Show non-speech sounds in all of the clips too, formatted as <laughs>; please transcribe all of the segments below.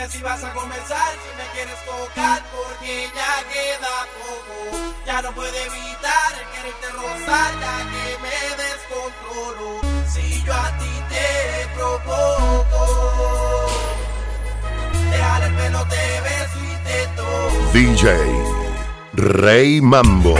dime si vas a comenzar, si me quieres tocar, porque ya queda poco. Ya no puedo evitar el quererte rozar, ya que me descontrolo. Si yo a ti te propongo, dejar el pelo, te beso y te toco. DJ Rey Mambo.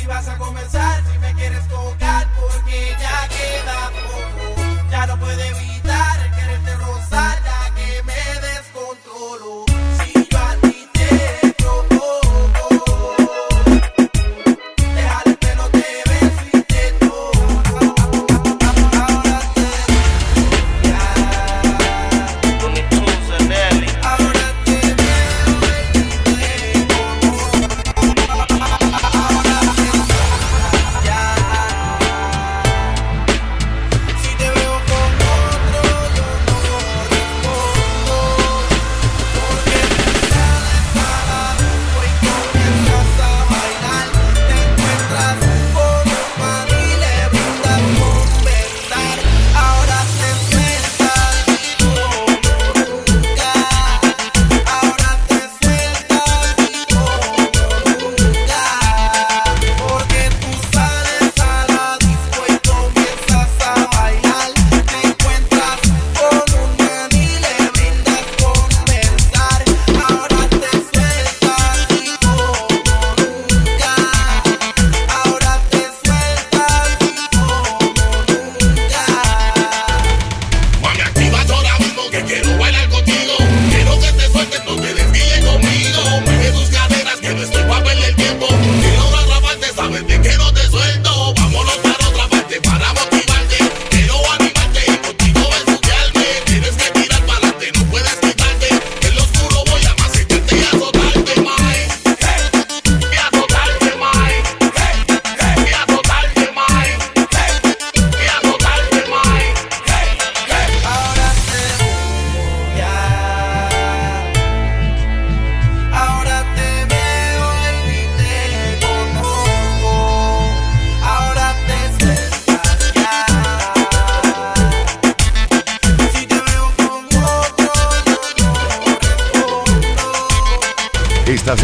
si vas a comenzar, si me quieres tocar.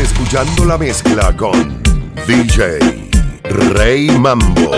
escuchando la mezcla con DJ Rey Mambo.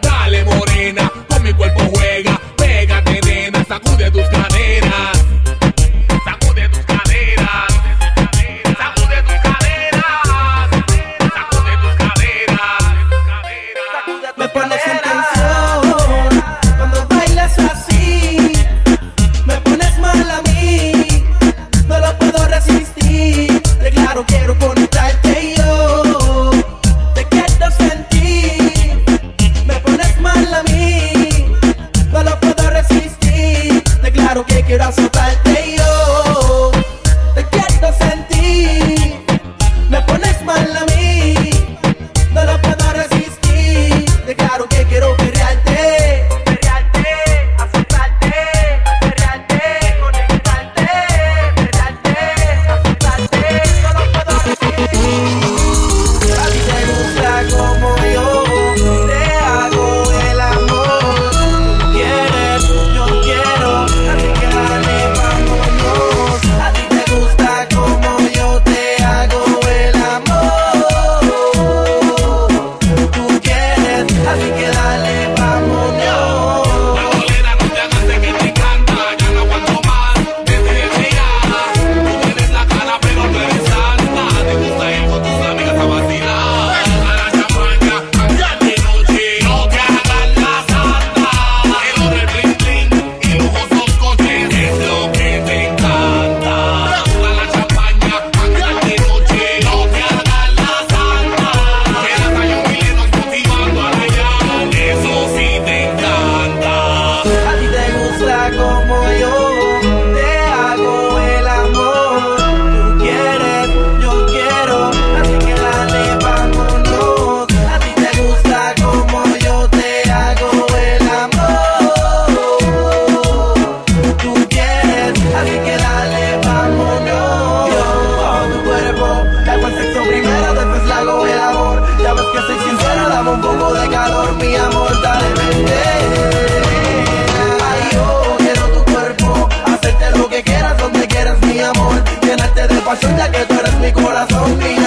dale morena, con mi cuerpo juega, pégate nena, sacude tus caderas. un poco de calor, mi amor, dale, ven. Ay, yo quiero tu cuerpo, hacerte lo que quieras, donde quieras, mi amor. Llenarte de pasión, ya que tú eres mi corazón, mi amor.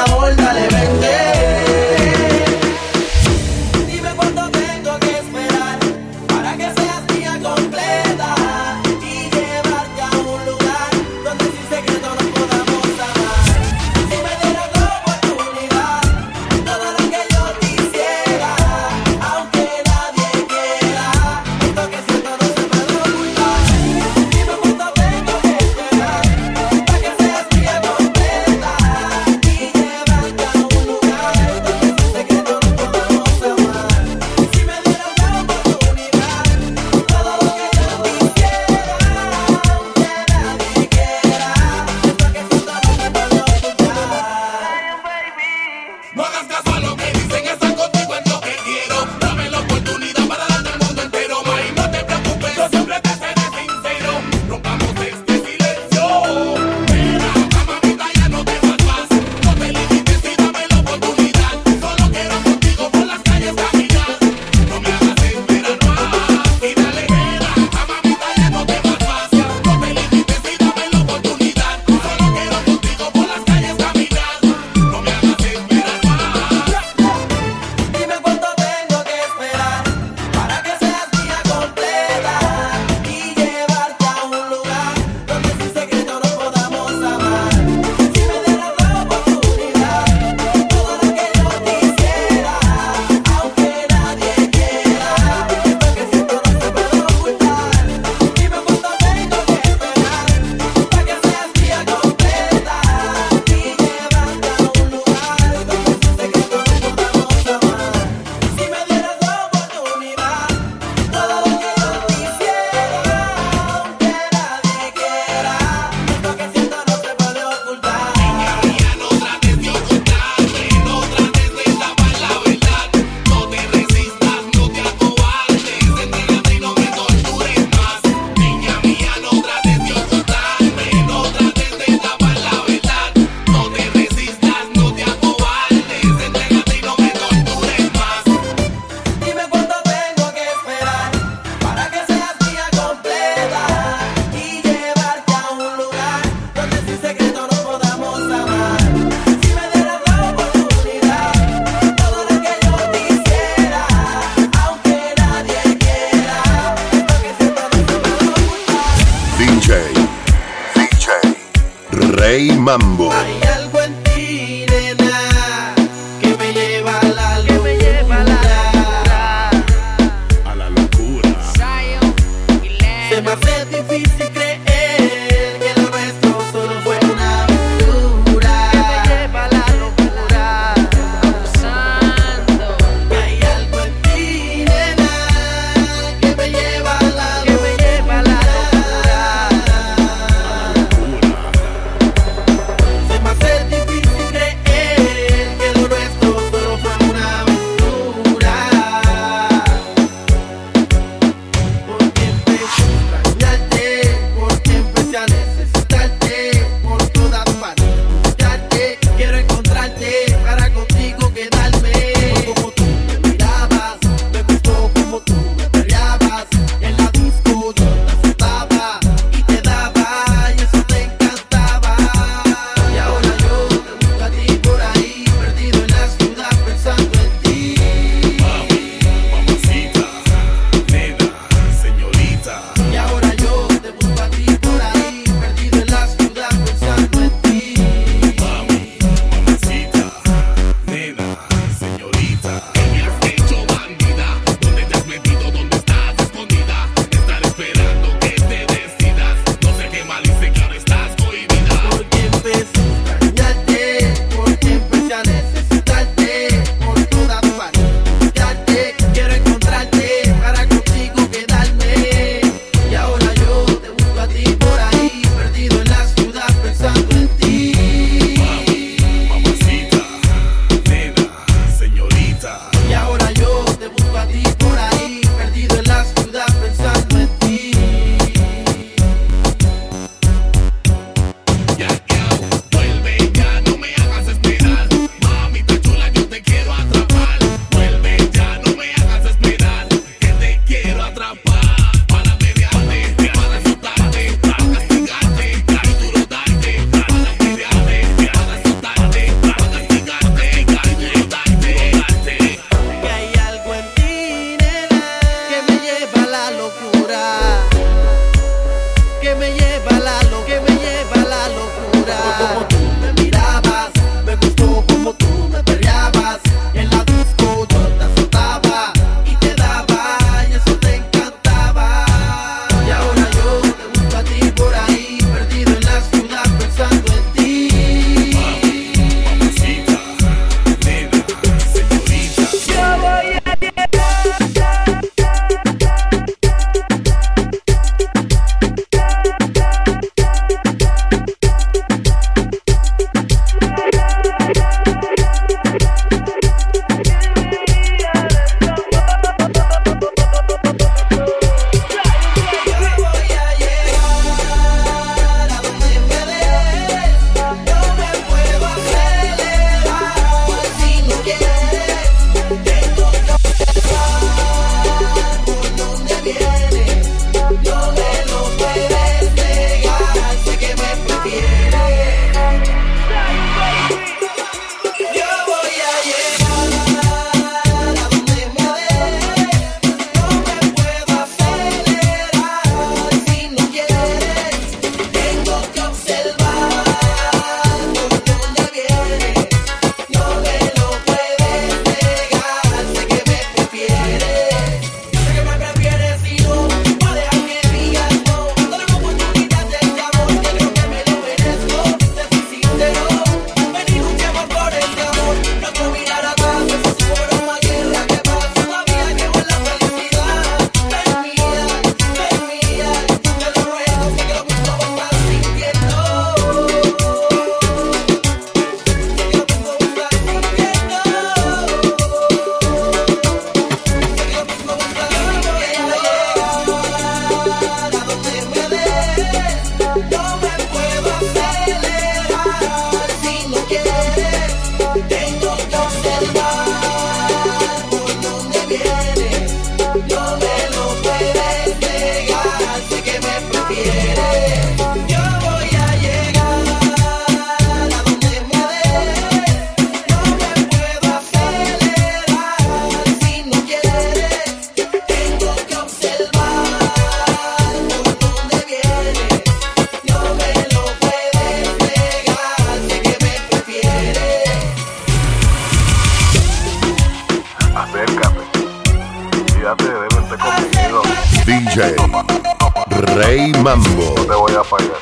Rey Mambo. Te voy a fallar.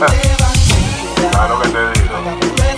<laughs> Ah, claro que te digo.